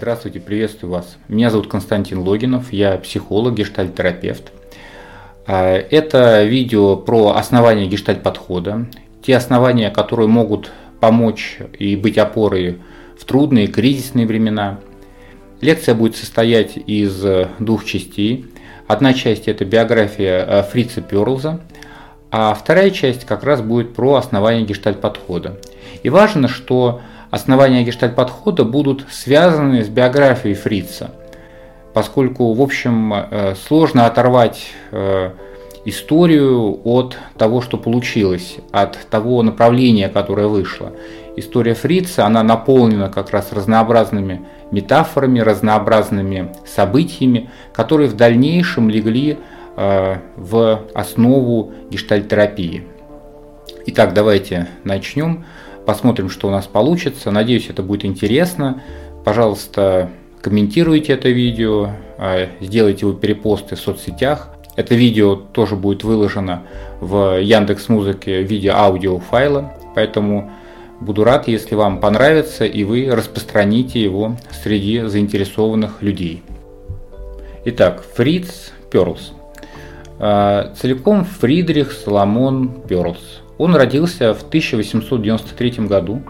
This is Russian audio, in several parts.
Здравствуйте, приветствую вас. Меня зовут Константин Логинов, я психолог, гештальтерапевт. А, это видео про основания гештальт-подхода, те основания, которые могут помочь и быть опорой в трудные кризисные времена. Лекция будет состоять из двух частей. Одна часть – это биография э, Фрица Перлза, а вторая часть как раз будет про основания гештальт-подхода. И важно, что основания гештальт-подхода будут связаны с биографией Фрица, поскольку, в общем, э, сложно оторвать э, историю от того, что получилось, от того направления, которое вышло. История Фрица, она наполнена как раз разнообразными метафорами, разнообразными событиями, которые в дальнейшем легли э, в основу гештальтерапии. Итак, давайте начнем. Посмотрим, что у нас получится. Надеюсь, это будет интересно. Пожалуйста, комментируйте это видео, а, сделайте его перепосты в соцсетях. Это видео тоже будет выложено в Яндекс Музыке в виде аудиофайла, поэтому буду рад, если вам понравится и вы распространите его среди заинтересованных людей. Итак, Фриц Перлс. А, целиком Фридрих Соломон Перлс. Он родился в 1893 году,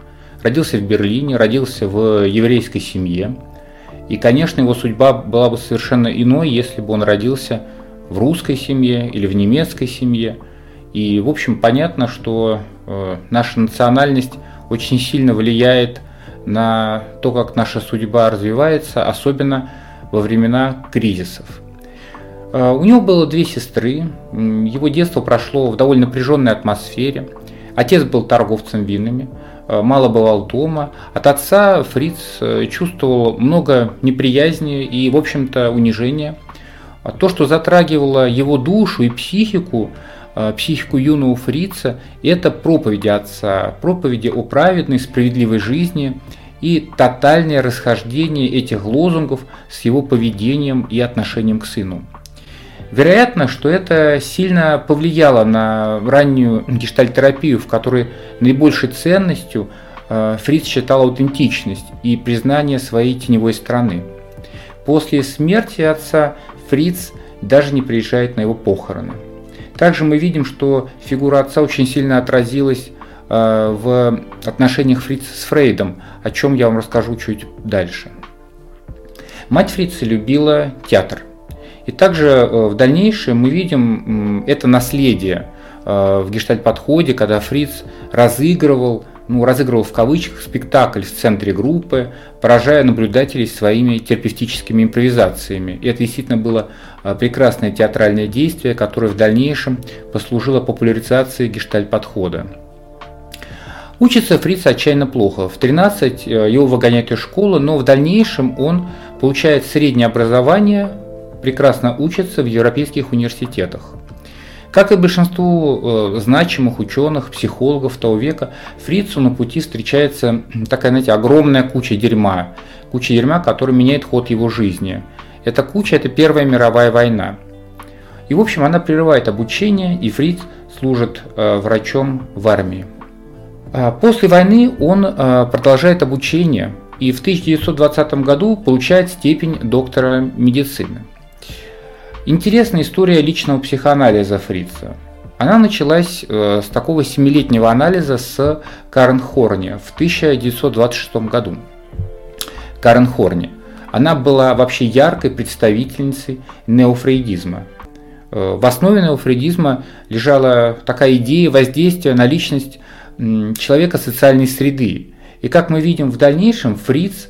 родился в Берлине, родился в еврейской семье. И, конечно, его судьба была бы совершенно иной, если бы он родился в русской семье или в немецкой семье. И, в общем, понятно, что э, наша национальность очень сильно влияет на то, как наша судьба развивается, особенно во времена кризисов. Э, у него было две сестры, его детство прошло в довольно напряженной атмосфере. Отец был торговцем винами, э, мало бывал дома. От отца Фриц э, чувствовал много неприязни и, в общем-то, унижения. А то, что затрагивало его душу и психику, психику юного фрица, это проповеди отца, проповеди о праведной, справедливой жизни и тотальное расхождение этих лозунгов с его поведением и отношением к сыну. Вероятно, что это сильно повлияло на раннюю гештальтерапию, в которой наибольшей ценностью э, Фриц считал аутентичность и признание своей теневой стороны. После смерти отца Фриц даже не приезжает на его похороны. Также мы видим, что фигура отца очень сильно отразилась э, в отношениях Фрица с Фрейдом, о чем я вам расскажу чуть дальше. Мать Фрица любила театр – и также э, в дальнейшем мы видим это наследие э, в гештальт-подходе, когда Фриц разыгрывал, ну, разыгрывал в кавычках спектакль в центре группы, поражая наблюдателей своими терапевтическими импровизациями. И это действительно было э, прекрасное театральное действие, которое в дальнейшем послужило популяризации гештальт-подхода. Учится Фриц отчаянно плохо. В 13 его выгоняют из школы, но в дальнейшем он получает среднее образование прекрасно учатся в европейских университетах. Как и большинству э, значимых ученых, психологов того века, Фрицу на пути встречается такая, знаете, огромная куча дерьма. Куча дерьма, которая меняет ход его жизни. Эта куча – это Первая мировая война. И, в общем, она прерывает обучение, и Фриц служит э, врачом в армии. А после войны он э, продолжает обучение и в 1920 году получает степень доктора медицины. Интересная история личного психоанализа Фрица. Она началась э, с такого семилетнего анализа с Карен Хорни в 1926 году. Карен Хорни. Она была вообще яркой представительницей неофрейдизма. Э, в основе неофрейдизма лежала такая идея воздействия на личность человека социальной среды. И как мы видим в дальнейшем, Фриц –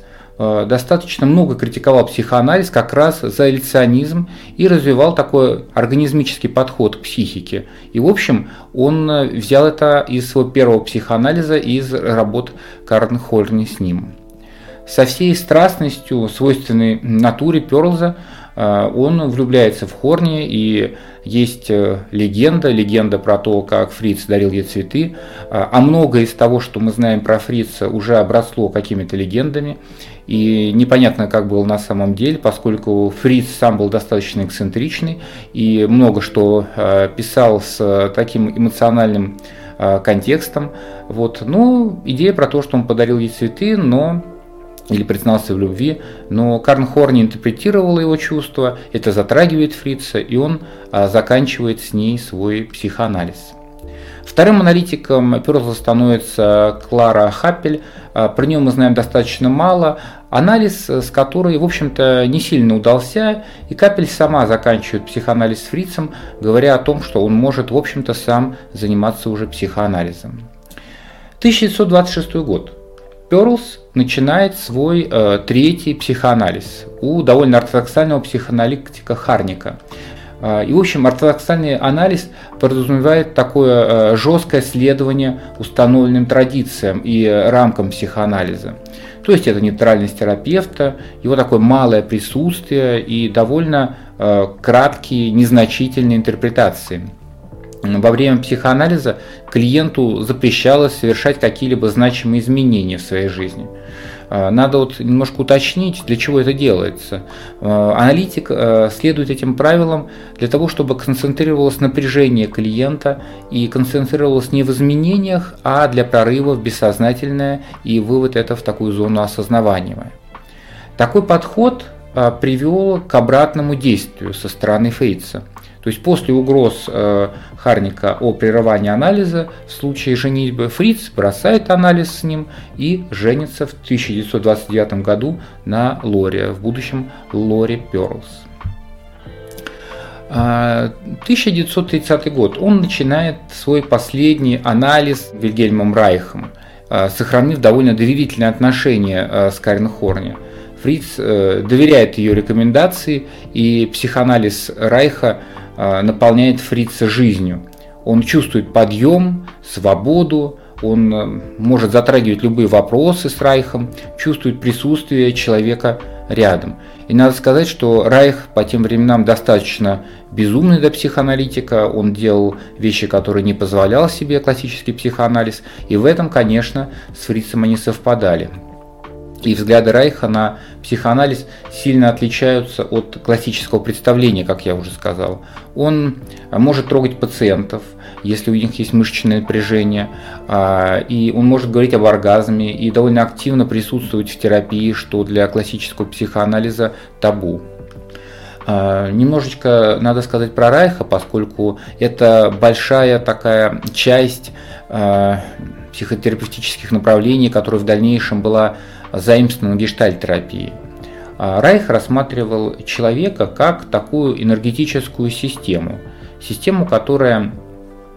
достаточно много критиковал психоанализ как раз за эллиционизм и развивал такой организмический подход к психике. И, в общем, он э, взял это из своего первого психоанализа, из работ Карн Хорни с ним. Со всей страстностью, свойственной натуре Перлза, э, он влюбляется в Хорни, и есть легенда, легенда про то, как Фриц дарил ей цветы, а многое из того, что мы знаем про Фрица, уже обросло какими-то легендами. И непонятно, как было на самом деле, поскольку Фриц сам был достаточно эксцентричный и много что э, писал с таким эмоциональным э, контекстом. Вот. Но идея про то, что он подарил ей цветы, но или признался в любви, но Карн Хорни интерпретировал его чувства, это затрагивает Фрица, и он заканчивает с ней свой психоанализ. Вторым аналитиком Перлза становится Клара Хаппель. Про нее мы знаем достаточно мало. Анализ, с которой, в общем-то, не сильно удался, и Капель сама заканчивает психоанализ с Фрицем, говоря о том, что он может, в общем-то, сам заниматься уже психоанализом. 1926 год. Перлс начинает свой э, третий психоанализ у довольно ортодоксального психоаналитика Харника. Э, и, в общем, ортодоксальный анализ подразумевает такое э, жесткое следование установленным традициям и рамкам психоанализа. То есть это нейтральность терапевта, его такое малое присутствие и довольно э, краткие, незначительные интерпретации во время психоанализа клиенту запрещалось совершать какие-либо значимые изменения в своей жизни. А, надо вот немножко уточнить, для чего это делается. А, аналитик а, следует этим правилам для того, чтобы концентрировалось напряжение клиента и концентрировалось не в изменениях, а для прорыва в бессознательное и вывод это в такую зону осознавания. Такой подход привел к обратному действию со стороны Фейтса – то есть после угроз э, Харника о прерывании анализа в случае женитьбы Фриц бросает анализ с ним и женится в 1929 году на Лоре, в будущем Лоре Перлс. 1930 год. Он начинает свой последний анализ Вильгельмом Райхом, э, сохранив довольно доверительные отношения э, с Карен Хорни. Фриц доверяет ее рекомендации, и психоанализ Райха а, наполняет фрица жизнью. Он чувствует подъем, свободу, он э, может затрагивать любые вопросы с Райхом, чувствует присутствие человека рядом. И надо сказать, что Райх по тем временам достаточно безумный для психоаналитика, он делал вещи, которые не позволял себе классический психоанализ, и в этом, конечно, с Фрицем они совпадали. И взгляды Райха на психоанализ сильно отличаются от классического представления, как я уже сказал. Он может трогать пациентов, если у них есть мышечное напряжение, а, и он может говорить об оргазме и довольно активно присутствовать в терапии, что для классического психоанализа табу. А, немножечко надо сказать про Райха, поскольку это большая такая часть а, психотерапевтических направлений, которая в дальнейшем была заимствована гештальтерапии. А Райх рассматривал человека как такую энергетическую систему, систему, которая,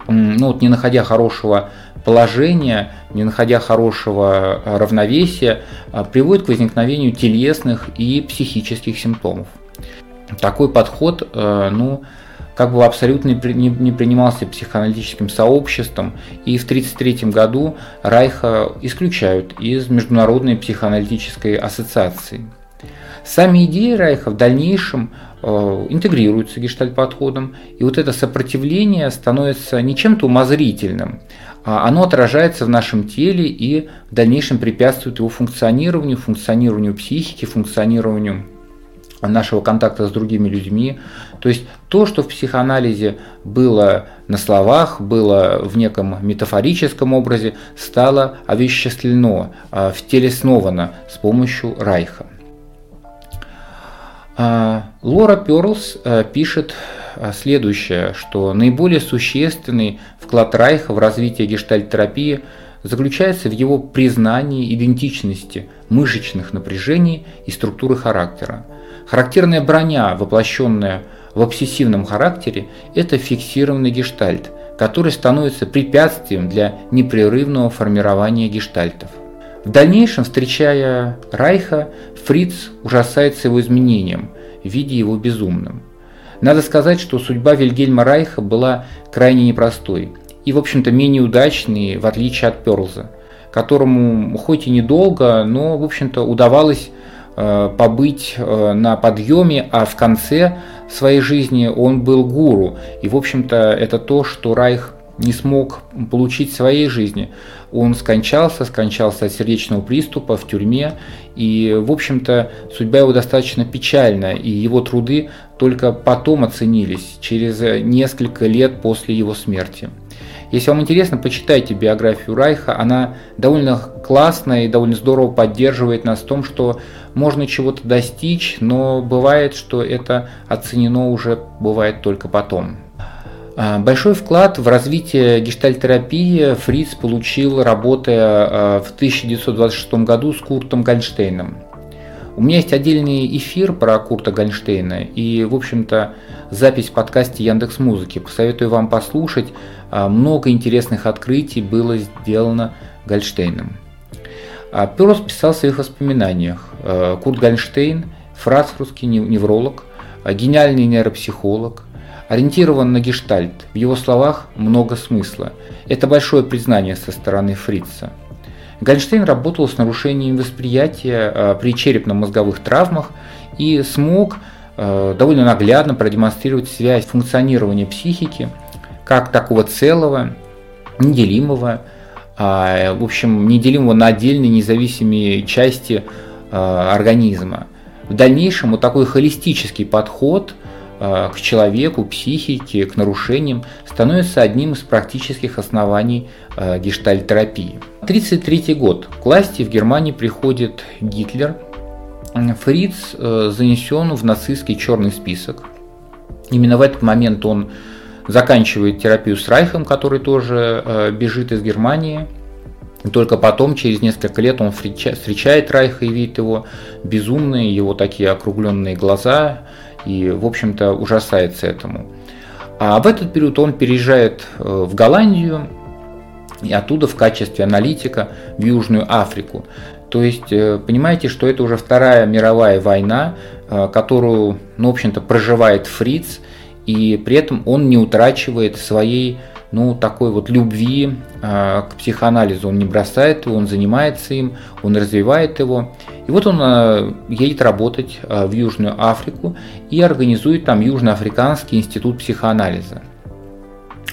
ну, вот не находя хорошего положения, не находя хорошего равновесия, а, приводит к возникновению телесных и психических симптомов. Такой подход, э, ну, как бы абсолютно не принимался психоаналитическим сообществом, и в 1933 году Райха исключают из Международной психоаналитической ассоциации. Сами идеи Райха в дальнейшем э, интегрируются гештальт-подходом, и вот это сопротивление становится не чем-то умозрительным, а оно отражается в нашем теле и в дальнейшем препятствует его функционированию, функционированию психики, функционированию нашего контакта с другими людьми. То есть то, что в психоанализе было на словах, было в неком метафорическом образе, стало овеществлено, а, втелесновано с помощью Райха. А, Лора Перлс а, пишет следующее, что наиболее существенный вклад Райха в развитие гештальтерапии заключается в его признании идентичности мышечных напряжений и структуры характера. Характерная броня, воплощенная в обсессивном характере, это фиксированный гештальт, который становится препятствием для непрерывного формирования гештальтов. В дальнейшем, встречая Райха, Фриц ужасается его изменением, видя его безумным. Надо сказать, что судьба Вильгельма Райха была крайне непростой и, в общем-то, менее удачной, в отличие от Перлза, которому хоть и недолго, но, в общем-то, удавалось побыть э, на подъеме, а в конце своей жизни он был гуру. И, в общем-то, это то, что Райх не смог получить в своей жизни. Он скончался, скончался от сердечного приступа в тюрьме, и, в общем-то, судьба его достаточно печальна, и его труды только потом оценились, через несколько лет после его смерти. Если вам интересно, почитайте биографию Райха. Она довольно классная и довольно здорово поддерживает нас в том, что можно чего-то достичь, но бывает, что это оценено уже бывает только потом. А, большой вклад в развитие гештальтерапии Фриц получил, работая а, в 1926 году с Куртом Гольнштейном. У меня есть отдельный эфир про Курта Гольнштейна и, в общем-то, запись в подкасте Яндекс Музыки. Посоветую вам послушать. А, много интересных открытий было сделано Гольнштейном. Перс писал в своих воспоминаниях. Курт Гольнштейн – французский невролог, гениальный нейропсихолог – ориентирован на гештальт. В его словах много смысла. Это большое признание со стороны Фрица. Гольштейн работал с нарушением восприятия при черепно-мозговых травмах и смог довольно наглядно продемонстрировать связь функционирования психики как такого целого, неделимого, а, в общем, неделимого на отдельные независимые части э, организма. В дальнейшем вот такой холистический подход – Э, к человеку, психике, к нарушениям становится одним из практических оснований гештальтерапии. 1933 год. К власти в Германии приходит Гитлер. Фриц э, занесен в нацистский черный список. Именно в этот момент он заканчивает терапию с Райхом, который тоже бежит из Германии. И только потом, через несколько лет, он встречает Райха и видит его безумные, его такие округленные глаза, и, в общем-то, ужасается этому. А в этот период он переезжает э, в Голландию и оттуда в качестве аналитика в Южную Африку. То есть, э, понимаете, что это уже Вторая мировая война, э, которую, ну, в общем-то, проживает Фриц, и при этом он не утрачивает своей ну, такой вот любви э, к психоанализу. Он не бросает его, он занимается им, он развивает его. И вот он э, едет работать э, в Южную Африку и организует там Южноафриканский институт психоанализа.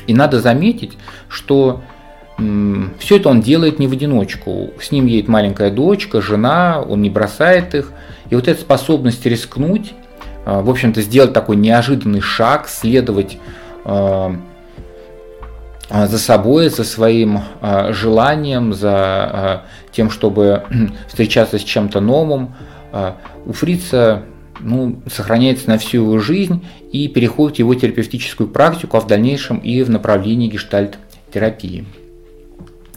И надо заметить, что все это он делает не в одиночку. С ним едет маленькая дочка, жена, он не бросает их. И вот эта способность рискнуть, в общем-то, сделать такой неожиданный шаг, следовать а, за собой, за своим а, желанием, за а, тем, чтобы встречаться с чем-то новым, у Фрица ну, сохраняется на всю его жизнь и переходит в его терапевтическую практику, а в дальнейшем и в направлении гештальт-терапии.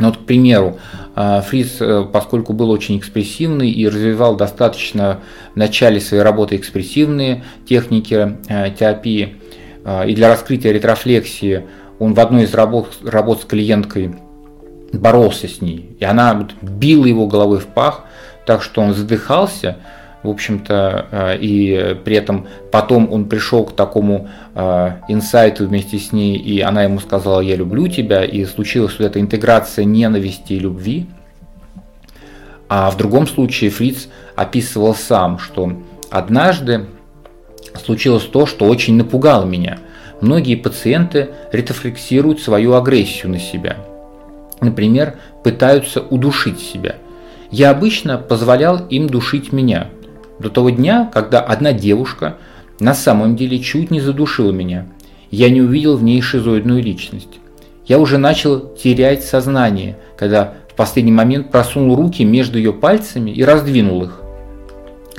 Ну, вот, к примеру, Фриц, э, поскольку был очень экспрессивный и развивал достаточно в начале своей работы экспрессивные техники э, терапии, и для раскрытия ретрофлексии он в одной из работ, работ с клиенткой боролся с ней, и она била его головой в пах, так что он задыхался, в общем-то, э, и при этом потом он пришел к такому э, инсайту вместе с ней, и она ему сказала «я люблю тебя», и случилась вот эта интеграция ненависти и любви. А в другом случае Фриц описывал сам, что однажды случилось то, что очень напугало меня – многие пациенты ретрофлексируют свою агрессию на себя. Например, пытаются удушить себя. Я обычно позволял им душить меня. До того дня, когда одна девушка на самом деле чуть не задушила меня. Я не увидел в ней шизоидную личность. Я уже начал терять сознание, когда в последний момент просунул руки между ее пальцами и раздвинул их.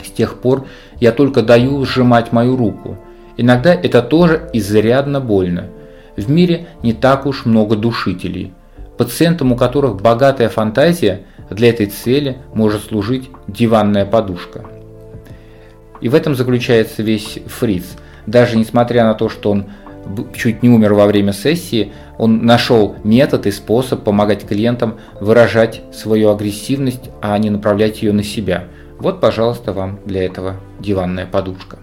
С тех пор я только даю сжимать мою руку, Иногда это тоже изрядно больно. В мире не так уж много душителей. Пациентам, у которых богатая фантазия, для этой цели может служить диванная подушка. И в этом заключается весь Фриц. Даже несмотря на то, что он чуть не умер во время сессии, он нашел метод и способ помогать клиентам выражать свою агрессивность, а не направлять ее на себя. Вот, пожалуйста, вам для этого диванная подушка.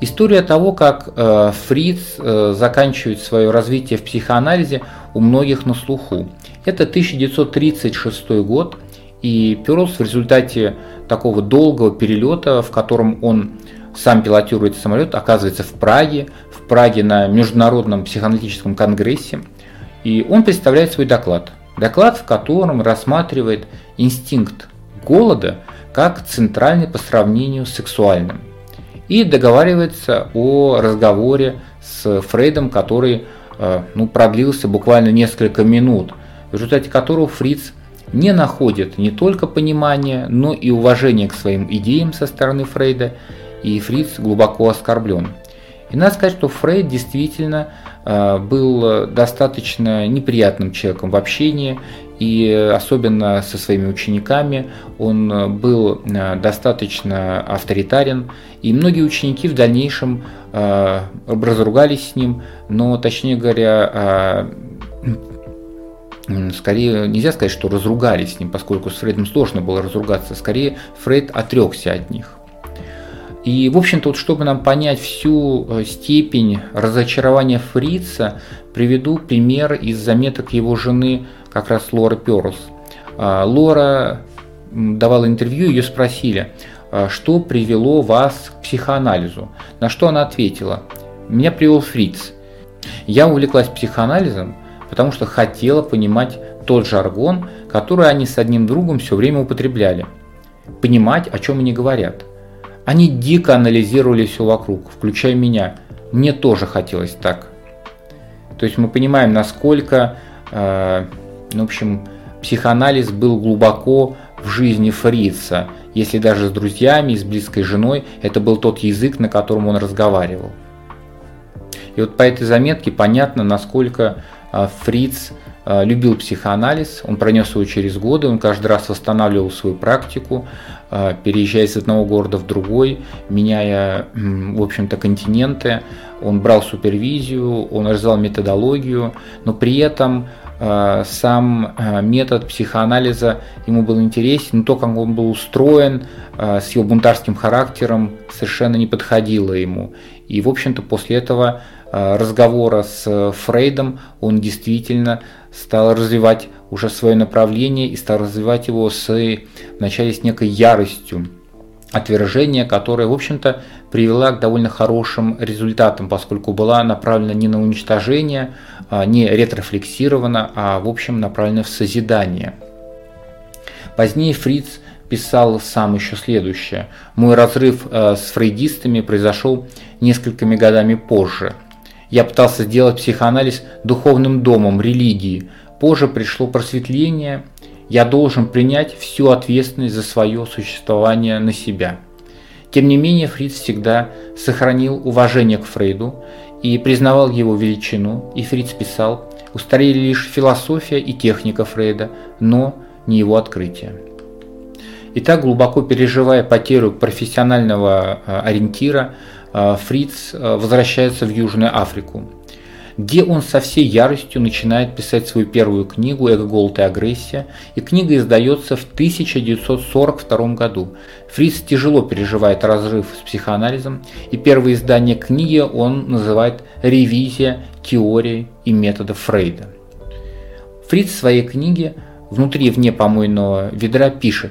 История того, как э, Фриц э, заканчивает свое развитие в психоанализе, у многих на слуху. Это 1936 год, и Перлс в результате такого долгого перелета, в котором он сам пилотирует самолет, оказывается в Праге, в Праге на Международном психоаналитическом конгрессе, и он представляет свой доклад. Доклад, в котором рассматривает инстинкт голода как центральный по сравнению с сексуальным – и договаривается о разговоре с Фрейдом, который ну, продлился буквально несколько минут, в результате которого Фриц не находит не только понимания, но и уважения к своим идеям со стороны Фрейда, и Фриц глубоко оскорблен. И надо сказать, что Фрейд действительно э, был достаточно неприятным человеком в общении, и особенно со своими учениками он был э, достаточно авторитарен, и многие ученики в дальнейшем э, разругались с ним, но, точнее говоря, скорее нельзя сказать, что разругались с ним, поскольку с Фрейдом сложно было разругаться, скорее Фрейд отрекся от них. И, в общем-то, вот, чтобы нам понять всю э, степень разочарования Фрица, приведу пример из заметок его жены, как раз Лора Перус. А, Лора давала интервью, ее спросили, «А что привело вас к психоанализу. На что она ответила, меня привел Фриц. Я увлеклась психоанализом, потому что хотела понимать тот жаргон, который они с одним другом все время употребляли. Понимать, о чем они говорят. Они дико анализировали все вокруг, включая меня. Мне тоже хотелось так. То есть мы понимаем, насколько, э, в общем, психоанализ был глубоко в жизни Фрица. Если даже с друзьями, с близкой женой, это был тот язык, на котором он разговаривал. И вот по этой заметке понятно, насколько Фриц а, любил психоанализ, он пронес его через годы, он каждый раз восстанавливал свою практику, а, переезжая из одного города в другой, меняя, в общем-то, континенты. Он брал супервизию, он развивал методологию, но при этом сам метод психоанализа ему был интересен, но то, как он был устроен, с его бунтарским характером, совершенно не подходило ему. И, в общем-то, после этого разговора с э, Фрейдом он действительно стал развивать уже свое направление и стал развивать его с, вначале с некой яростью отвержения, которая, в общем-то, привела к довольно хорошим результатам, поскольку была направлена не на уничтожение, а не ретрофлексирована, а, в общем, направлена в созидание. Позднее Фриц писал сам еще следующее. «Мой разрыв э, с фрейдистами произошел несколькими годами позже – я пытался сделать психоанализ духовным домом религии. Позже пришло просветление. Я должен принять всю ответственность за свое существование на себя. Тем не менее, Фриц всегда сохранил уважение к Фрейду и признавал его величину, и Фриц писал, устарели лишь философия и техника Фрейда, но не его открытие. Итак, глубоко переживая потерю профессионального э, ориентира, Фриц э, возвращается в Южную Африку, где он со всей яростью начинает писать свою первую книгу «Эго, голод и агрессия», и книга издается в 1942 году. Фриц тяжело переживает разрыв с психоанализом, и первое издание книги он называет «Ревизия теории и методов Фрейда». Фриц в своей книге «Внутри вне помойного ведра» пишет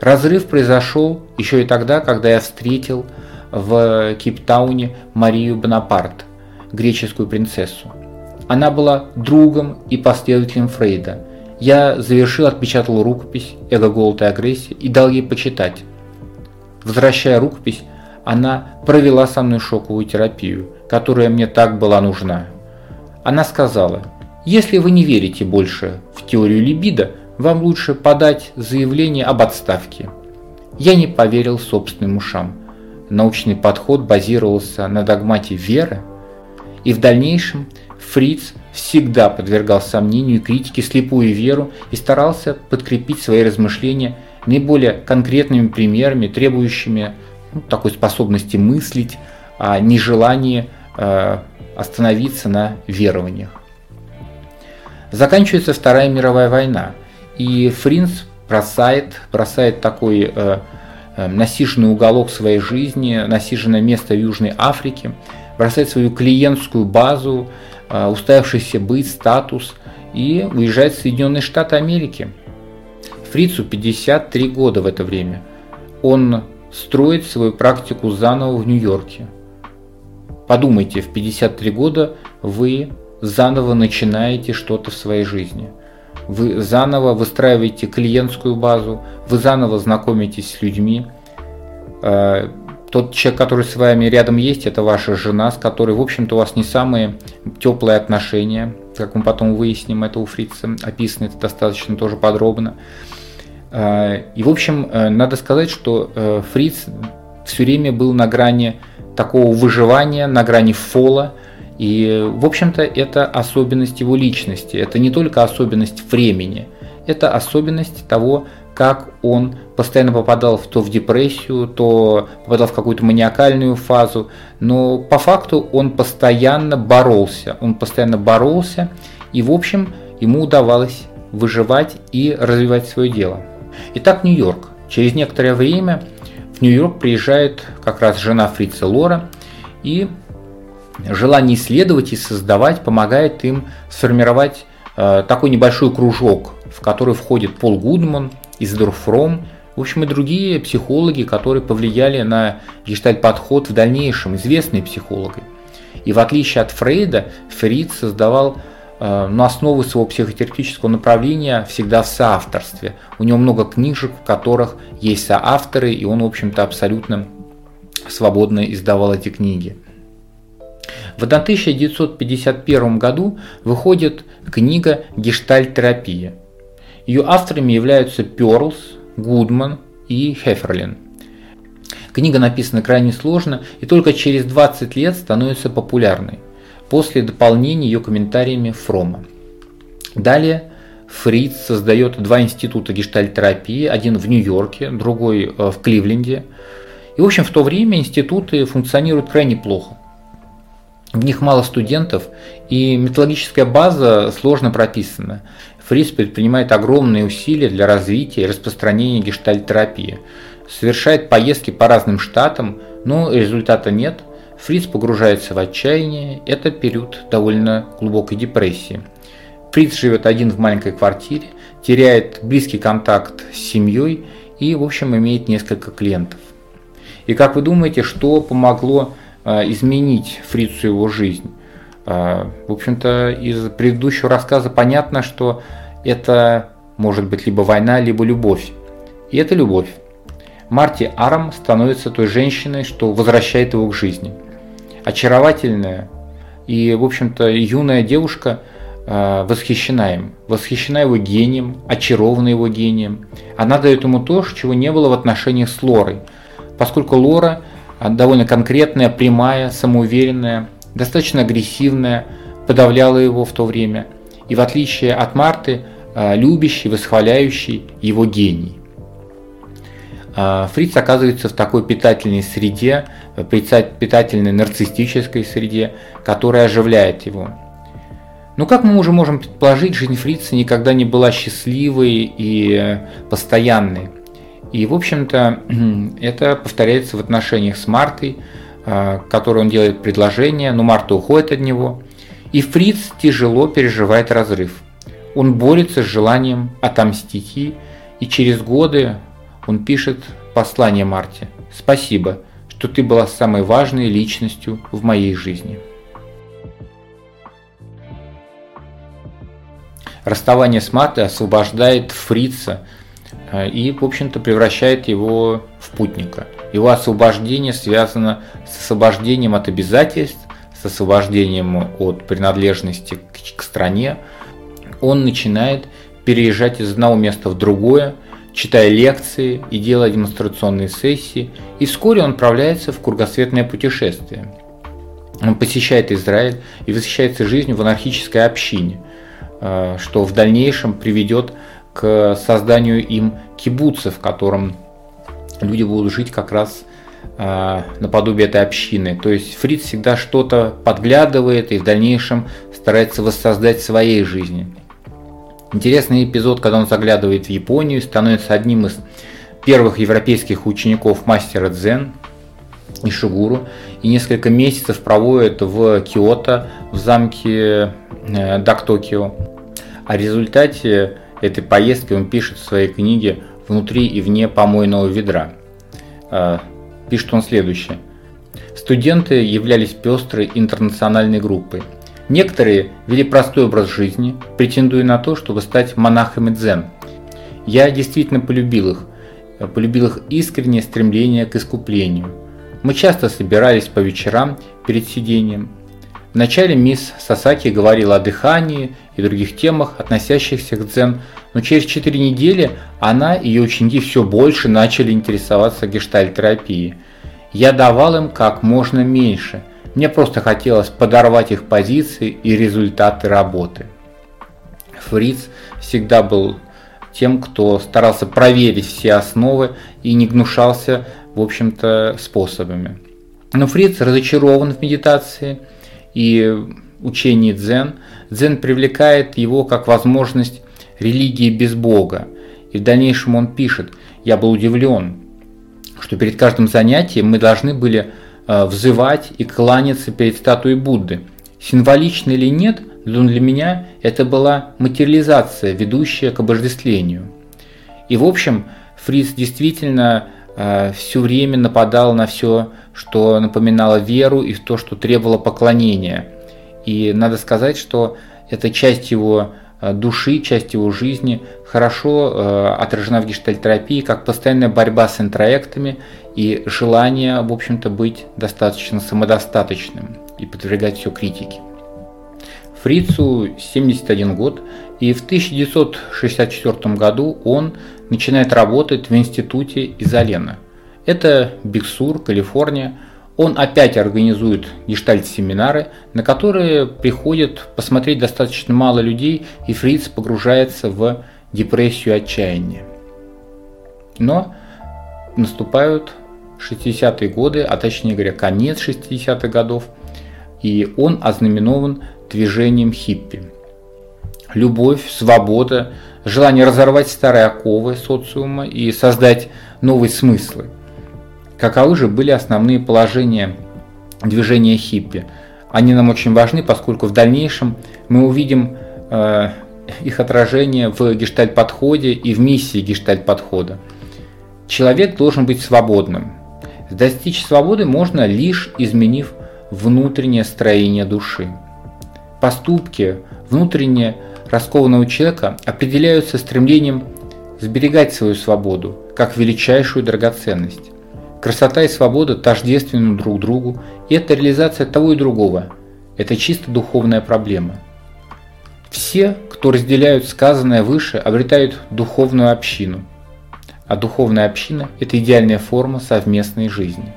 «Разрыв произошел еще и тогда, когда я встретил – в Кейптауне Марию Бонапарт, греческую принцессу. Она была другом и последователем Фрейда. Я завершил, отпечатал рукопись «Эго, голод и агрессия» и дал ей почитать. Возвращая рукопись, она провела со мной шоковую терапию, которая мне так была нужна. Она сказала, если вы не верите больше в теорию либидо, вам лучше подать заявление об отставке. Я не поверил собственным ушам научный подход базировался на догмате веры, и в дальнейшем Фриц всегда подвергал сомнению и критике слепую веру и старался подкрепить свои размышления наиболее конкретными примерами, требующими ну, такой способности мыслить, а не желания э, остановиться на верованиях. Заканчивается Вторая мировая война, и Фринц бросает, бросает такой Э, насиженный уголок своей жизни, насиженное место в Южной Африке, бросает свою клиентскую базу, э, уставившийся быт, статус и уезжает в Соединенные Штаты Америки. Фрицу 53 года в это время. Он строит свою практику заново в Нью-Йорке. Подумайте, в 53 года вы заново начинаете что-то в своей жизни – вы заново выстраиваете клиентскую базу, вы заново знакомитесь с людьми. Э, Тот человек, который с вами рядом есть, это ваша жена, с которой, в общем-то, у вас не самые теплые отношения, как мы потом выясним, это у Фрица описано это достаточно тоже подробно. А, и, в общем, э, надо сказать, что э, Фриц все время был на грани такого выживания, на грани фола. И, в общем-то, это особенность его личности. Это не только особенность времени, это особенность того, как он постоянно попадал то в депрессию, то попадал в какую-то маниакальную фазу, но по факту он постоянно боролся, он постоянно боролся, и в общем ему удавалось выживать и развивать свое дело. Итак, Нью-Йорк. Через некоторое время в Нью-Йорк приезжает как раз жена Фрица Лора, и желание исследовать и создавать помогает им сформировать э, такой небольшой кружок, в который входит Пол Гудман, Изидор Фром, в общем, и другие психологи, которые повлияли на гештальт-подход в дальнейшем, известные психологи. И в отличие от Фрейда, Фрид создавал э, ну, основы своего психотерапевтического направления всегда в соавторстве. У него много книжек, в которых есть соавторы, и он, в общем-то, абсолютно свободно издавал эти книги. В 1951 году выходит книга «Гештальт-терапия», ее авторами являются Перлс, Гудман и Хеферлин. Книга написана крайне сложно и только через 20 лет становится популярной, после дополнения ее комментариями Фрома. Далее Фриц создает два института гештальтерапии, один в Нью-Йорке, другой э, в Кливленде. И, в общем, в то время институты функционируют крайне плохо. В них мало студентов, и методологическая база сложно прописана. Фриц предпринимает огромные усилия для развития и распространения гештальтерапии, совершает поездки по разным штатам, но результата нет. Фриц погружается в отчаяние, это период довольно глубокой депрессии. Фриц живет один в маленькой квартире, теряет близкий контакт с семьей и, в общем, имеет несколько клиентов. И как вы думаете, что помогло изменить Фрицу его жизнь? А, в общем-то, из предыдущего рассказа понятно, что это может быть либо война, либо любовь. И это любовь. Марти Арам становится той женщиной, что возвращает его к жизни. Очаровательная и, в общем-то, юная девушка а, восхищена им. Восхищена его гением, очарована его гением. Она дает ему то, чего не было в отношениях с Лорой. Поскольку Лора довольно конкретная, прямая, самоуверенная, достаточно агрессивная, подавляла его в то время. И в отличие от Марты, а, любящий, восхваляющий его гений. А, Фриц оказывается в такой питательной среде, питательной нарциссической среде, которая оживляет его. Но как мы уже можем предположить, жизнь Фрица никогда не была счастливой и постоянной. И, в общем-то, это повторяется в отношениях с Мартой, а, которой он делает предложение, но Марта уходит от него, и Фриц тяжело переживает разрыв. Он борется с желанием отомстить ей, и через годы он пишет послание Марте «Спасибо, что ты была самой важной личностью в моей жизни». Расставание с Мартой освобождает Фрица и, в общем-то, превращает его в путника – его освобождение связано с освобождением от обязательств, с освобождением от принадлежности к, к стране. Он начинает переезжать из одного места в другое, читая лекции и делая демонстрационные сессии, и вскоре он отправляется в кругосветное путешествие. Он посещает Израиль и восхищается жизнью в анархической общине, э, что в дальнейшем приведет к созданию им кибуца, в котором люди будут жить как раз э, наподобие этой общины. То есть Фриц всегда что-то подглядывает и в дальнейшем старается воссоздать в своей жизни. Интересный эпизод, когда он заглядывает в Японию, становится одним из первых европейских учеников мастера дзен Ишигуру и несколько месяцев проводит в Киото, в замке э, Дактокио. О результате этой поездки он пишет в своей книге внутри и вне помойного ведра. А, пишет он следующее. Студенты являлись пестрой интернациональной группой. Некоторые вели простой образ жизни, претендуя на то, чтобы стать монахами дзен. Я действительно полюбил их, полюбил их искреннее стремление к искуплению. Мы часто собирались по вечерам перед сидением. Вначале мисс Сасаки говорила о дыхании и других темах, относящихся к дзен, но через 4 недели она и ее ученики все больше начали интересоваться гештальтерапией. Я давал им как можно меньше. Мне просто хотелось подорвать их позиции и результаты работы. Фриц всегда был тем, кто старался проверить все основы и не гнушался, в общем-то, способами. Но Фриц разочарован в медитации и учении дзен. Дзен привлекает его как возможность религии без Бога. И в дальнейшем он пишет, я был удивлен, что перед каждым занятием мы должны были э, взывать и кланяться перед статуей Будды. Символично или нет, но для меня это была материализация, ведущая к обождествлению. И в общем, Фриц действительно все время нападал на все, что напоминало веру и то, что требовало поклонения. И надо сказать, что эта часть его Э, души, часть его жизни хорошо э, отражена в гештальтерапии, как постоянная борьба с интроектами и желание, в общем-то, быть достаточно самодостаточным и подвергать все критике. Фрицу 71 год, и в 1964 году он начинает работать в институте Изолена. Это Биксур, Калифорния, он опять организует гештальт-семинары, на которые приходят посмотреть достаточно мало людей, и Фриц погружается в депрессию отчаяния. Но наступают 60-е годы, а точнее говоря, конец 60-х годов, и он ознаменован движением хиппи. Любовь, свобода, желание разорвать старые оковы социума и создать новые смыслы – Каковы же были основные положения движения хиппи? Они нам очень важны, поскольку в дальнейшем мы увидим э, их отражение в гештальт-подходе и в миссии гештальт-подхода. Человек должен быть свободным. Достичь свободы можно лишь изменив внутреннее строение души. Поступки внутренне раскованного человека определяются стремлением сберегать свою свободу как величайшую драгоценность. Красота и свобода тождественны друг другу, и это реализация того и другого. Это чисто духовная проблема. Все, кто разделяют сказанное выше, обретают духовную общину. А духовная община – это идеальная форма совместной жизни.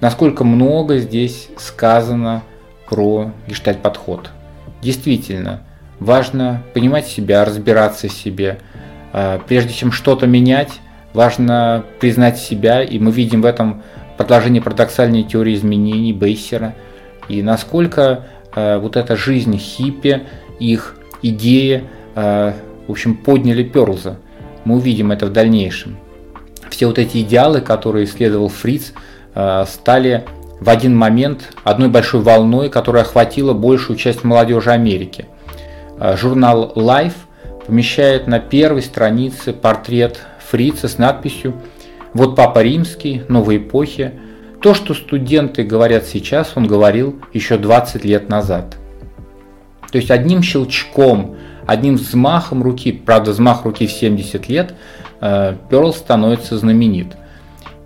Насколько много здесь сказано про гештальт-подход. Действительно, важно понимать себя, разбираться в себе. А, прежде чем что-то менять, Важно признать себя, и мы видим в этом продолжение парадоксальной теории изменений Бейсера, и насколько э, вот эта жизнь хиппи, их идеи, э, в общем, подняли Перлза. Мы увидим это в дальнейшем. Все вот эти идеалы, которые исследовал Фриц, стали в один момент одной большой волной, которая охватила большую часть молодежи Америки. Э, журнал Life помещает на первой странице портрет фрица с надписью «Вот Папа Римский, новой эпохи». То, что студенты говорят сейчас, он говорил еще 20 лет назад. То есть одним щелчком, одним взмахом руки, правда взмах руки в 70 лет, э, Перл становится знаменит.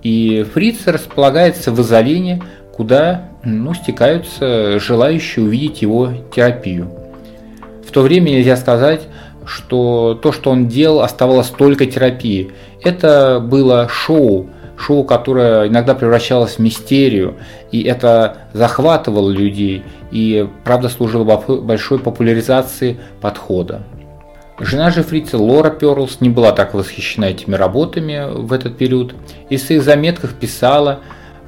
И Фриц располагается в изолении, куда ну, стекаются желающие увидеть его терапию. То время нельзя сказать, что то, что он делал, оставалось только терапией. Это было шоу, шоу, которое иногда превращалось в мистерию, и это захватывало людей, и правда служило большой популяризации подхода. Жена же фрица Лора Перлс не была так восхищена этими работами в этот период, и в своих заметках писала,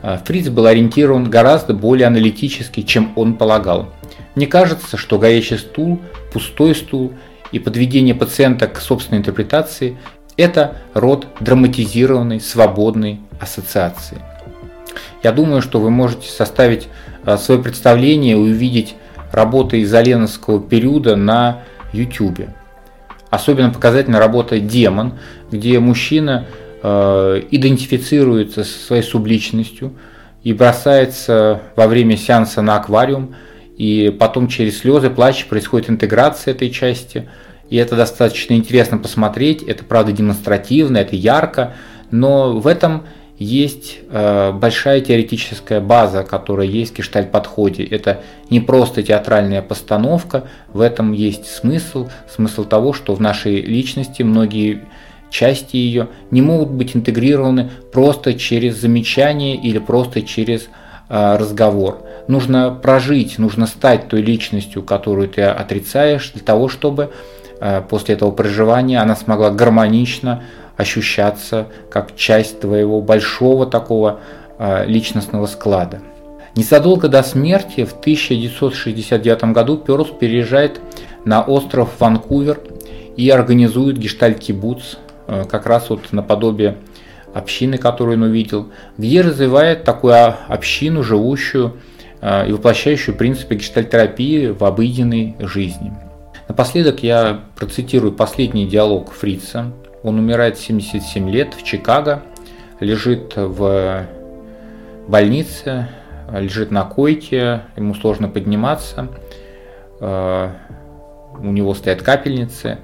«А, Фриц был ориентирован гораздо более аналитически, чем он полагал. Мне кажется, что горячий стул, пустой стул и подведение пациента к собственной интерпретации – это род драматизированной свободной ассоциации. Я думаю, что вы можете составить а, свое представление и увидеть работы из Оленовского периода на YouTube. Особенно показательна работа «Демон», где мужчина э, идентифицируется со своей субличностью и бросается во время сеанса на аквариум – и потом через слезы, плач происходит интеграция этой части. И это достаточно интересно посмотреть. Это, правда, демонстративно, это ярко. Но в этом есть э, большая теоретическая база, которая есть в гештальт-подходе. Это не просто театральная постановка, в этом есть смысл, смысл того, что в нашей личности многие части ее не могут быть интегрированы просто через замечание или просто через э, разговор. Нужно прожить, нужно стать той личностью, которую ты отрицаешь, для того, чтобы э, после этого проживания она смогла гармонично ощущаться как часть твоего большого такого э, личностного склада. Незадолго до смерти в 1969 году Перлс переезжает на остров Ванкувер и организует гештальт-кибуц, э, как раз вот наподобие общины, которую он увидел, где развивает такую общину, живущую и воплощающую принципы гештальтерапии в обыденной жизни. Напоследок я процитирую последний диалог Фрица, он умирает в 77 лет в Чикаго, лежит в больнице, лежит на койке, ему сложно подниматься, э, у него стоят капельницы,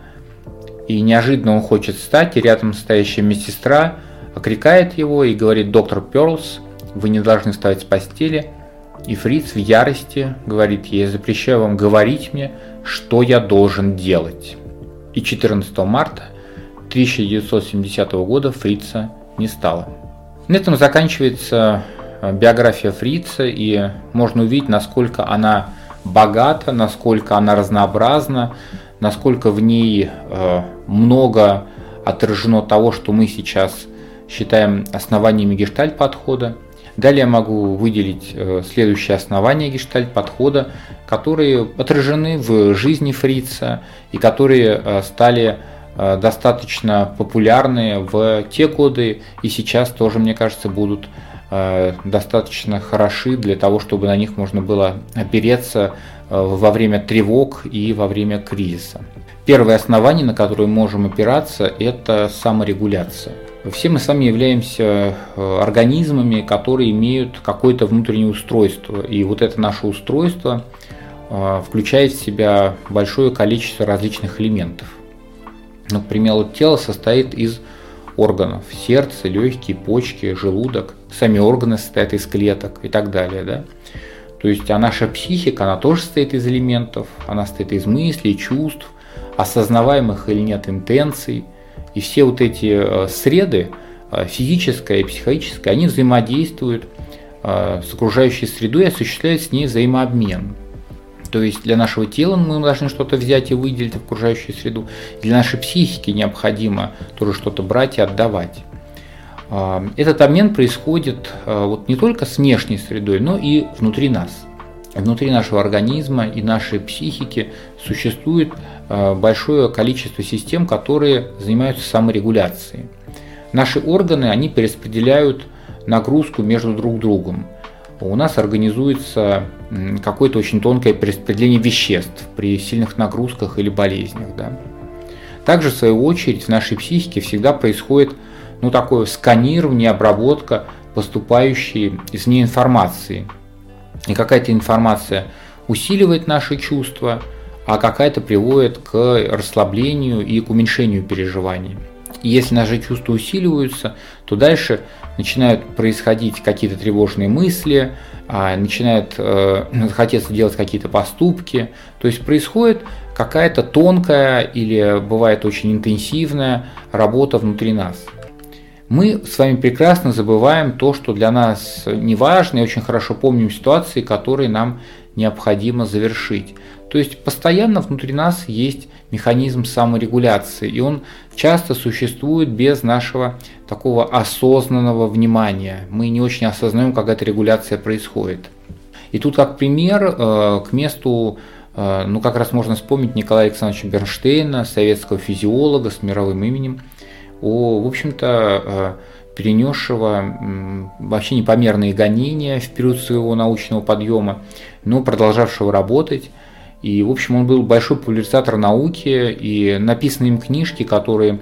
и неожиданно он хочет встать, и рядом стоящая медсестра окрикает его и говорит, доктор Перлс, вы не должны вставать с постели. И Фриц в ярости говорит, я запрещаю вам говорить мне, что я должен делать. И 14 марта 1970 года Фрица не стало. На этом заканчивается э, биография Фрица, и можно увидеть, насколько она богата, насколько она разнообразна, насколько в ней э, много отражено того, что мы сейчас считаем основаниями гештальт-подхода. Далее могу выделить э, следующие основания гештальт-подхода, которые отражены в жизни Фрица и которые стали Э, достаточно популярные в те годы и сейчас тоже, мне кажется, будут э, достаточно хороши для того, чтобы на них можно было опереться э, во время тревог и во время кризиса. Первое основание, на которое можем опираться, это саморегуляция. Все мы сами являемся организмами, которые имеют какое-то внутреннее устройство. И вот это наше устройство включает в себя большое количество различных элементов. Например, тело состоит из органов. Сердце, легкие, почки, желудок. Сами органы состоят из клеток и так далее. Да? То есть а наша психика, она тоже состоит из элементов. Она состоит из мыслей, чувств, осознаваемых или нет интенций. И все вот эти э, среды, э, физическая и психологическая, они взаимодействуют э, с окружающей средой и осуществляют с ней взаимообмен. То есть для нашего тела мы должны что-то взять и выделить в окружающую среду. Для нашей психики необходимо тоже что-то брать и отдавать. Этот обмен происходит вот не только с внешней средой, но и внутри нас. Внутри нашего организма и нашей психики существует большое количество систем, которые занимаются саморегуляцией. Наши органы, они перераспределяют нагрузку между друг другом у нас организуется какое-то очень тонкое перераспределение веществ при сильных нагрузках или болезнях. Да. Также, в свою очередь, в нашей психике всегда происходит ну, такое сканирование, обработка поступающей из нее информации. И какая-то информация усиливает наши чувства, а какая-то приводит к расслаблению и к уменьшению переживаний. И если наши чувства усиливаются, то дальше начинают происходить какие-то тревожные мысли, а, начинает э, хотеться делать какие-то поступки. То есть происходит какая-то тонкая или бывает очень интенсивная работа внутри нас. Мы с вами прекрасно забываем то, что для нас не важно, и очень хорошо помним ситуации, которые нам необходимо завершить. То есть постоянно внутри нас есть механизм саморегуляции, и он часто существует без нашего такого осознанного внимания. Мы не очень осознаем, как эта регуляция происходит. И тут как пример э, к месту, э, ну как раз можно вспомнить Николая Александровича Бернштейна, советского физиолога с мировым именем, о, в общем-то, э, перенесшего вообще непомерные гонения в период своего научного подъема, но продолжавшего работать и, в общем, он был большой популяризатор науки, и написаны им книжки, которые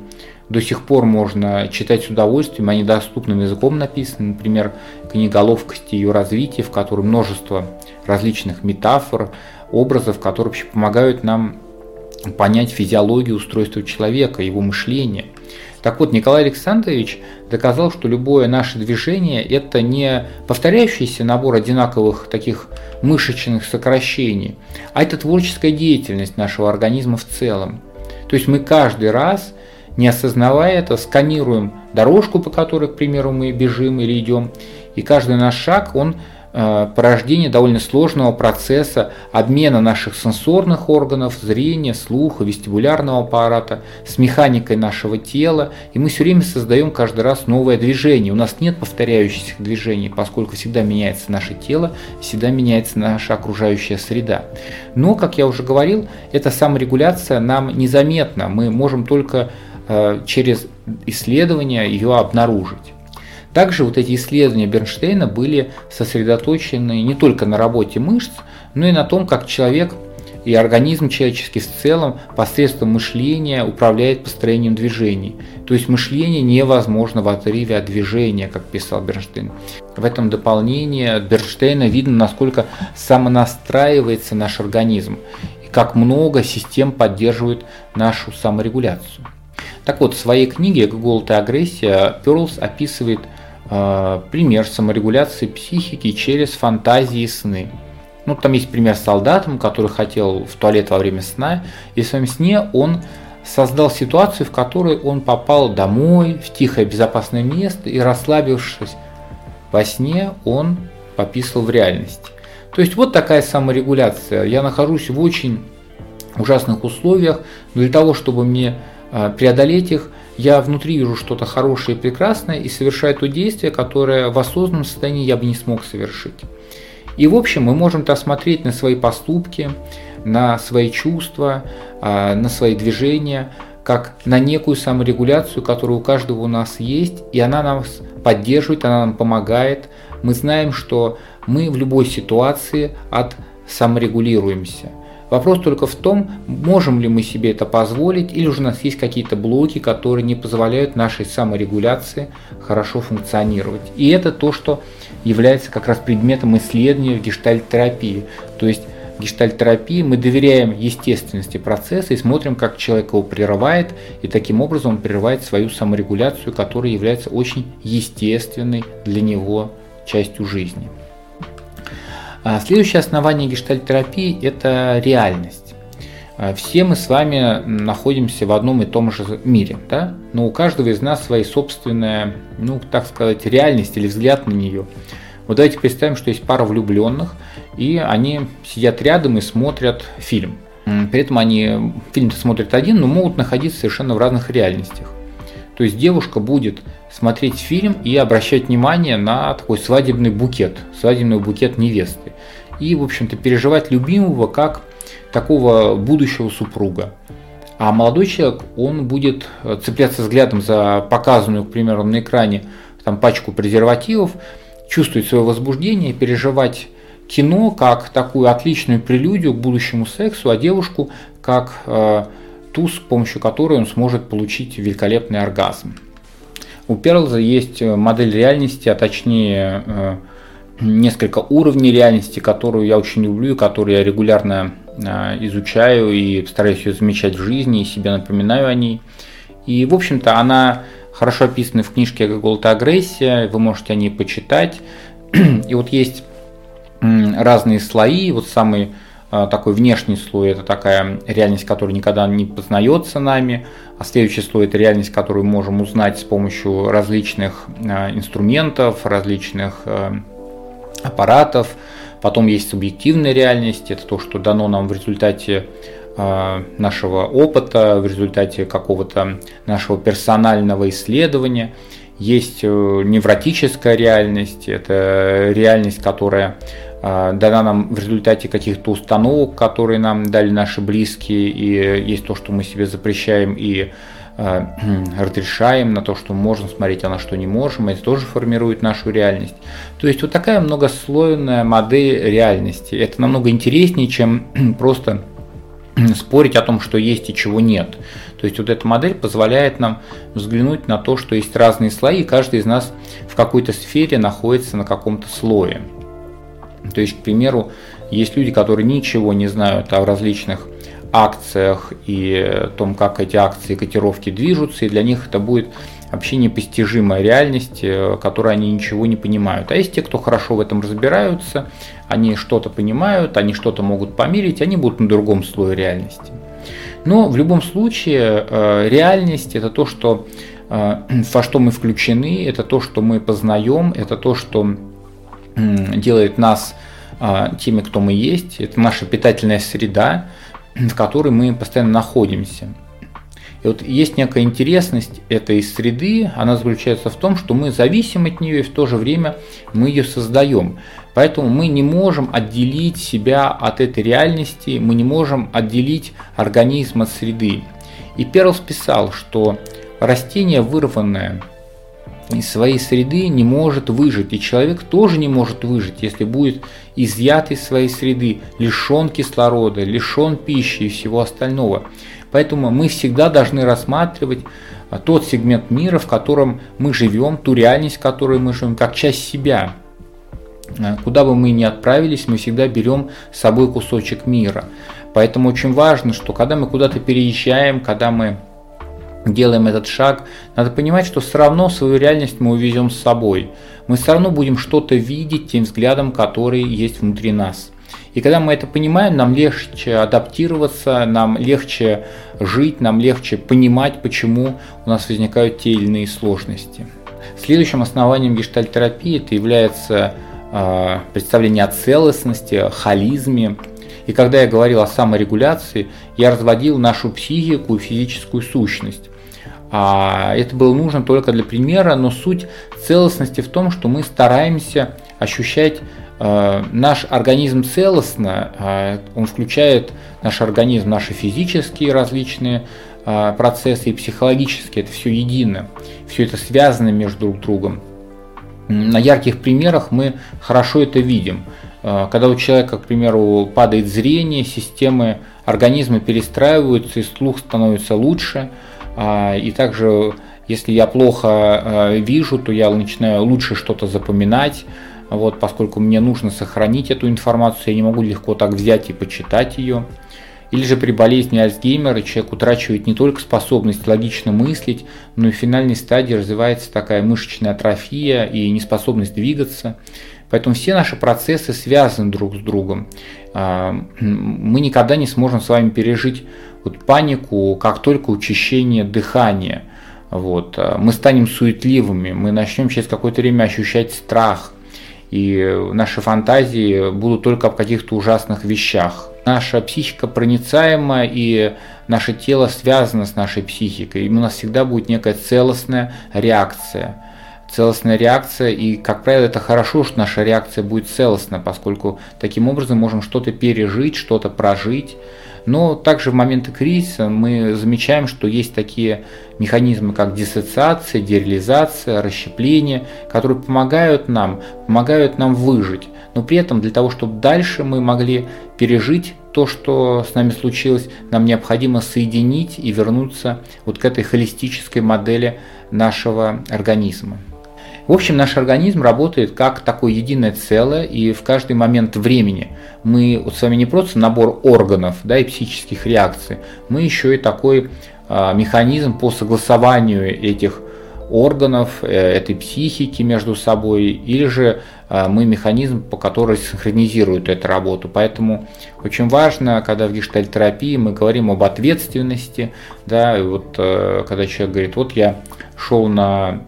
до сих пор можно читать с удовольствием, они доступным языком написаны, например, книга о ловкости ее развития, в которой множество различных метафор, образов, которые вообще помогают нам понять физиологию устройства человека, его мышления. Так вот, Николай Александрович доказал, что любое наше движение – это не повторяющийся набор одинаковых таких мышечных сокращений, а это творческая деятельность нашего организма в целом. То есть мы каждый раз, не осознавая это, сканируем дорожку, по которой, к примеру, мы бежим или идем, и каждый наш шаг, он порождение довольно сложного процесса обмена наших сенсорных органов, зрения, слуха, вестибулярного аппарата с механикой нашего тела, и мы все время создаем каждый раз новое движение. У нас нет повторяющихся движений, поскольку всегда меняется наше тело, всегда меняется наша окружающая среда. Но, как я уже говорил, эта саморегуляция нам незаметна, мы можем только э, через исследования ее обнаружить. Также вот эти исследования Бернштейна были сосредоточены не только на работе мышц, но и на том, как человек и организм человеческий в целом посредством мышления управляет построением движений. То есть мышление невозможно в отрыве от движения, как писал Бернштейн. В этом дополнении от Бернштейна видно, насколько самонастраивается наш организм и как много систем поддерживает нашу саморегуляцию. Так вот, в своей книге «Голод и агрессия» Перлс описывает пример саморегуляции психики через фантазии и сны. Ну, там есть пример с солдатом, который хотел в туалет во время сна, и в своем сне он создал ситуацию, в которой он попал домой, в тихое безопасное место, и расслабившись во сне, он пописал в реальности. То есть вот такая саморегуляция. Я нахожусь в очень ужасных условиях, но для того, чтобы мне э, преодолеть их, я внутри вижу что-то хорошее и прекрасное и совершаю то действие, которое в осознанном состоянии я бы не смог совершить. И в общем мы можем -то смотреть на свои поступки, на свои чувства, а, на свои движения, как на некую саморегуляцию, которая у каждого у нас есть, и она нас поддерживает, она нам помогает. Мы знаем, что мы в любой ситуации от саморегулируемся. Вопрос только в том, можем ли мы себе это позволить, или же у нас есть какие-то блоки, которые не позволяют нашей саморегуляции хорошо функционировать. И это то, что является как раз предметом исследования в гештальт-терапии. То есть в гештальт-терапии мы доверяем естественности процесса и смотрим, как человек его прерывает, и таким образом он прерывает свою саморегуляцию, которая является очень естественной для него частью жизни. А следующее основание гештальтерапии – это реальность. А все мы с вами находимся в одном и том же мире, да? но у каждого из нас своя собственная, ну, так сказать, реальность или взгляд на нее. Вот давайте представим, что есть пара влюбленных, и они сидят рядом и смотрят фильм. При этом они фильм смотрят один, но могут находиться совершенно в разных реальностях. То есть девушка будет смотреть фильм и обращать внимание на такой свадебный букет, свадебный букет невесты. И, в общем-то, переживать любимого как такого будущего супруга. А молодой человек, он будет цепляться взглядом за показанную, к примеру, на экране там, пачку презервативов, чувствовать свое возбуждение, переживать кино как такую отличную прелюдию к будущему сексу, а девушку как э, ту, с помощью которой он сможет получить великолепный оргазм. У Перлза есть э, модель реальности, а точнее э, несколько уровней реальности, которую я очень люблю и которую я регулярно э, изучаю и стараюсь ее замечать в жизни и себе напоминаю о ней. И, в общем-то, она хорошо описана в книжке «Голод и агрессия», вы можете о ней почитать. И вот есть разные слои, вот самый такой внешний слой – это такая реальность, которая никогда не познается нами, а следующий слой – это реальность, которую мы можем узнать с помощью различных а, инструментов, различных а, аппаратов. Потом есть субъективная реальность, это то, что дано нам в результате нашего опыта, в результате какого-то нашего персонального исследования. Есть э, невротическая реальность, это реальность, которая а, дана нам в результате каких-то установок, которые нам дали наши близкие, и есть то, что мы себе запрещаем и а, разрешаем на то, что можем смотреть, а на что не можем, это тоже формирует нашу реальность. То есть вот такая многослойная модель реальности. Это намного интереснее, чем просто спорить о том, что есть и чего нет. То есть вот эта модель позволяет нам взглянуть на то, что есть разные слои, и каждый из нас в какой-то сфере находится на каком-то слое. То есть, к примеру, есть люди, которые ничего не знают о различных акциях и о том, как эти акции котировки движутся, и для них это будет вообще непостижимая реальность, э, которой они ничего не понимают. А есть те, кто хорошо в этом разбираются, они что-то понимают, они что-то могут померить, они будут на другом слое реальности. Но в любом случае э, реальность это то, что, э, во что мы включены, это то, что мы познаем, это то, что делает нас теми, кто мы есть, это наша питательная среда, в которой мы постоянно находимся. И вот есть некая интересность этой среды, она заключается в том, что мы зависим от нее и в то же время мы ее создаем. Поэтому мы не можем отделить себя от этой реальности, мы не можем отделить организм от среды. И Перлс писал, что растение, вырванное из своей среды, не может выжить. И человек тоже не может выжить, если будет изъят из своей среды, лишен кислорода, лишен пищи и всего остального. Поэтому мы всегда должны рассматривать а, тот сегмент мира, в котором мы живем, ту реальность, в которой мы живем, как часть себя. А, куда бы мы ни отправились, мы всегда берем с собой кусочек мира. Поэтому очень важно, что когда мы куда-то переезжаем, когда мы делаем этот шаг, надо понимать, что все равно свою реальность мы увезем с собой. Мы все равно будем что-то видеть тем взглядом, который есть внутри нас. И когда мы это понимаем, нам легче адаптироваться, нам легче жить, нам легче понимать, почему у нас возникают те или иные сложности. Следующим основанием гештальтерапии это является э, представление о целостности, холизме. И когда я говорил о саморегуляции, я разводил нашу психику и физическую сущность. А это было нужно только для примера, но суть целостности в том, что мы стараемся ощущать Э, наш организм целостно, э, он включает наш организм, наши физические различные э, процессы и психологические, это все едино, все это связано между друг другом. На ярких примерах мы хорошо это видим. Когда у человека, к примеру, падает зрение, системы организма перестраиваются, и слух становится лучше. И также, если я плохо вижу, то я начинаю лучше что-то запоминать, вот, поскольку мне нужно сохранить эту информацию, я не могу легко так взять и почитать ее. Или же при болезни Альцгеймера человек утрачивает не только способность логично мыслить, но и в финальной стадии развивается такая мышечная атрофия и неспособность двигаться. Поэтому все наши процессы связаны друг с другом. А, мы никогда не сможем с вами пережить вот панику, как только учащение дыхания. Вот. А, мы станем суетливыми, мы начнем через какое-то время ощущать страх – и наши фантазии будут только об каких-то ужасных вещах. Наша психика проницаема, и наше тело связано с нашей психикой, и у нас всегда будет некая целостная реакция. Целостная реакция, и, как правило, это хорошо, что наша реакция будет целостна, поскольку таким образом можем что-то пережить, что-то прожить, но также в моменты кризиса мы замечаем, что есть такие механизмы, как диссоциация, дереализация, расщепление, которые помогают нам, помогают нам выжить. Но при этом для того, чтобы дальше мы могли пережить то, что с нами случилось, нам необходимо соединить и вернуться вот к этой холистической модели нашего организма. В общем, наш организм работает как такое единое целое, и в каждый момент времени мы вот с вами не просто набор органов да, и психических реакций, мы еще и такой а, механизм по согласованию этих органов, э, этой психики между собой, или же а, мы механизм, по который синхронизирует эту работу. Поэтому очень важно, когда в гештальтерапии мы говорим об ответственности, да, и вот э, когда человек говорит, вот я шел на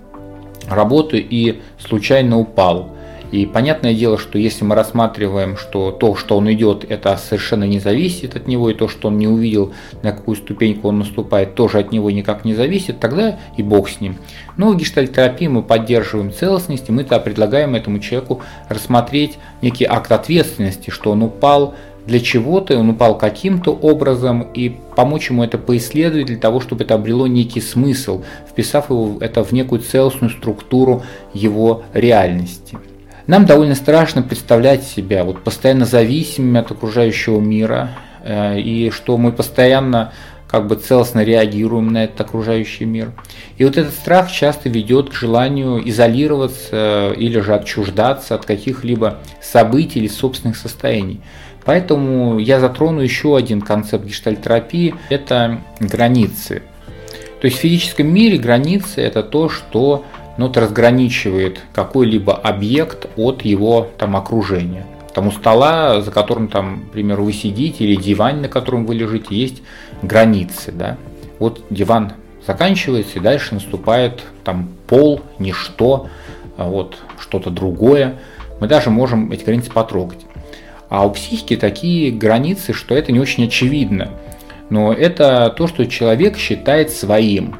работу и случайно упал. И понятное дело, что если мы рассматриваем, что то, что он идет, это совершенно не зависит от него, и то, что он не увидел, на какую ступеньку он наступает, тоже от него никак не зависит, тогда и бог с ним. Но в гештальтерапии мы поддерживаем целостность, и мы -то предлагаем этому человеку рассмотреть некий акт ответственности, что он упал, для чего-то, он упал каким-то образом, и помочь ему это поисследовать для того, чтобы это обрело некий смысл, вписав его это в некую целостную структуру его реальности. Нам довольно страшно представлять себя вот постоянно зависимыми от окружающего мира, э, и что мы постоянно как бы целостно реагируем на этот окружающий мир. И вот этот страх часто ведет к желанию изолироваться или же отчуждаться от каких-либо событий или собственных состояний. Поэтому я затрону еще один концепт гештальтерапии – это границы. То есть в физическом мире границы – это то, что ну, вот разграничивает какой-либо объект от его там, окружения. Там у стола, за которым, там, примеру, вы сидите, или диван, на котором вы лежите, есть границы. Да? Вот диван заканчивается, и дальше наступает там пол, ничто, а вот что-то другое. Мы даже можем эти границы потрогать. А у психики такие границы, что это не очень очевидно. Но это то, что человек считает своим.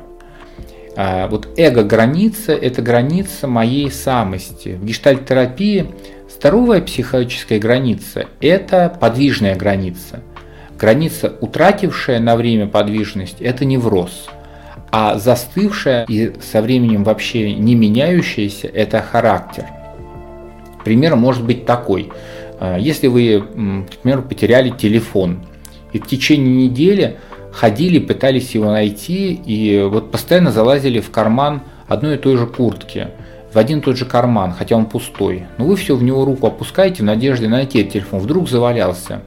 А вот эго-граница – это граница моей самости. В гештальт-терапии здоровая психологическая граница – это подвижная граница. Граница, утратившая на время подвижность – это невроз. А застывшая и со временем вообще не меняющаяся – это характер. Пример может быть такой – если вы, например, потеряли телефон и в течение недели ходили, пытались его найти и вот постоянно залазили в карман одной и той же куртки, в один и тот же карман, хотя он пустой, но вы все в него руку опускаете в надежде найти этот телефон, вдруг завалялся,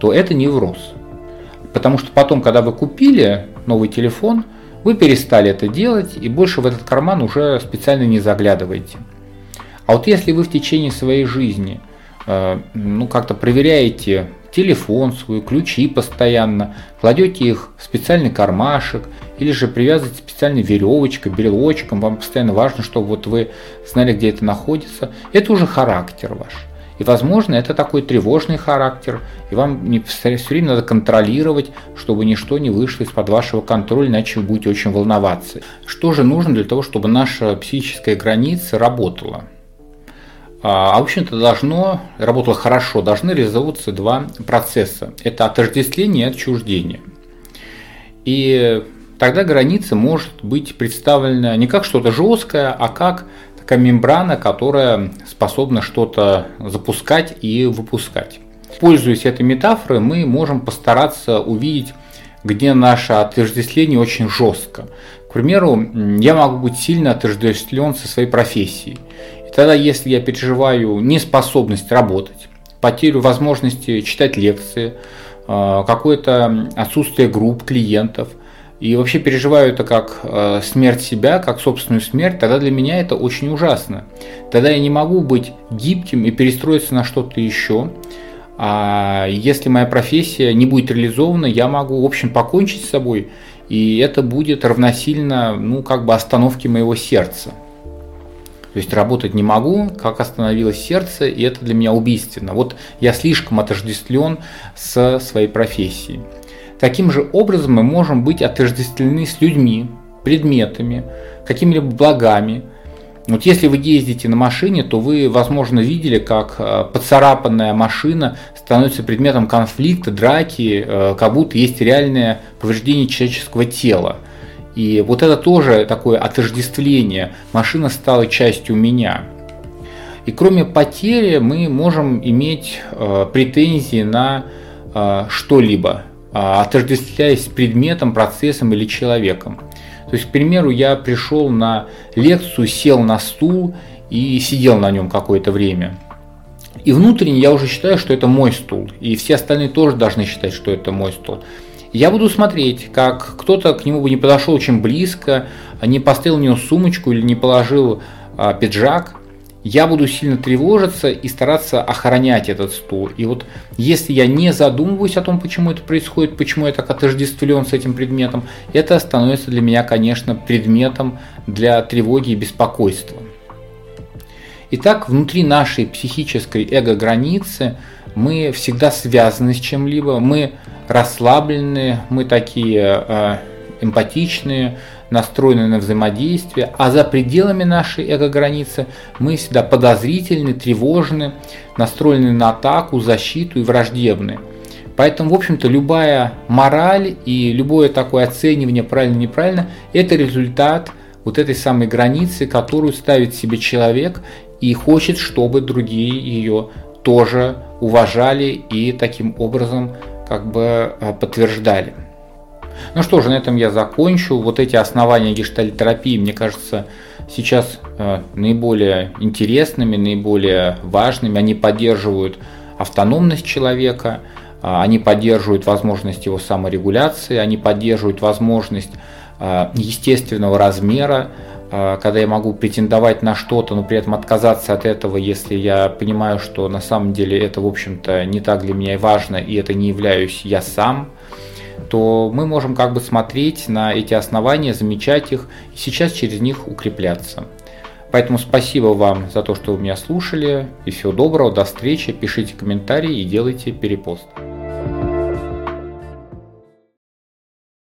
то это невроз. Потому что потом, когда вы купили новый телефон, вы перестали это делать и больше в этот карман уже специально не заглядываете. А вот если вы в течение своей жизни – ну, как-то проверяете телефон свой, ключи постоянно, кладете их в специальный кармашек или же привязываете специальной веревочкой, брелочком, вам постоянно важно, чтобы вот вы знали, где это находится, это уже характер ваш. И, возможно, это такой тревожный характер, и вам все время надо контролировать, чтобы ничто не вышло из-под вашего контроля, иначе вы будете очень волноваться. Что же нужно для того, чтобы наша психическая граница работала? А, а в общем-то должно, работало хорошо, должны реализовываться два процесса. Это отождествление и отчуждение. И тогда граница может быть представлена не как что-то жесткое, а как такая мембрана, которая способна что-то запускать и выпускать. Пользуясь этой метафорой, мы можем постараться увидеть, где наше отождествление очень жестко. К примеру, я могу быть сильно отождествлен со своей профессией. Тогда, если я переживаю неспособность работать, потерю возможности читать лекции, э, какое-то отсутствие групп клиентов, и вообще переживаю это как э, смерть себя, как собственную смерть, тогда для меня это очень ужасно. Тогда я не могу быть гибким и перестроиться на что-то еще. А если моя профессия не будет реализована, я могу, в общем, покончить с собой, и это будет равносильно, ну, как бы остановке моего сердца. То есть работать не могу, как остановилось сердце, и это для меня убийственно. Вот я слишком отождествлен со своей профессией. Таким же образом мы можем быть отождествлены с людьми, предметами, какими-либо благами. Вот если вы ездите на машине, то вы, возможно, видели, как э, поцарапанная машина становится предметом конфликта, драки, э, как будто есть реальное повреждение человеческого тела. И вот это тоже такое отождествление. Машина стала частью меня. И кроме потери мы можем иметь э, претензии на э, что-либо, э, отождествляясь с предметом, процессом или человеком. То есть, к примеру, я пришел на лекцию, сел на стул и сидел на нем какое-то время. И внутренне я уже считаю, что это мой стул. И все остальные тоже должны считать, что это мой стул. Я буду смотреть, как кто-то к нему бы не подошел очень близко, не поставил у него сумочку или не положил а, пиджак. Я буду сильно тревожиться и стараться охранять этот стул. И вот если я не задумываюсь о том, почему это происходит, почему я так отождествлен с этим предметом, это становится для меня, конечно, предметом для тревоги и беспокойства. Итак, внутри нашей психической эго-границы мы всегда связаны с чем-либо, мы расслабленные, мы такие э, эмпатичные, настроены на взаимодействие, а за пределами нашей эго-границы мы всегда подозрительны, тревожны, настроены на атаку, защиту и враждебны. Поэтому, в общем-то, любая мораль и любое такое оценивание правильно-неправильно – это результат вот этой самой границы, которую ставит себе человек и хочет, чтобы другие ее тоже уважали и таким образом как бы э, подтверждали. Ну что же, на этом я закончу. Вот эти основания гештальтерапии, мне кажется, сейчас э, наиболее интересными, наиболее важными. Они поддерживают автономность человека, а, они поддерживают возможность его саморегуляции, они поддерживают возможность естественного размера, когда я могу претендовать на что-то, но при этом отказаться от этого, если я понимаю, что на самом деле это, в общем-то, не так для меня и важно, и это не являюсь я сам, то мы можем как бы смотреть на эти основания, замечать их и сейчас через них укрепляться. Поэтому спасибо вам за то, что вы меня слушали. И всего доброго, до встречи. Пишите комментарии и делайте перепост.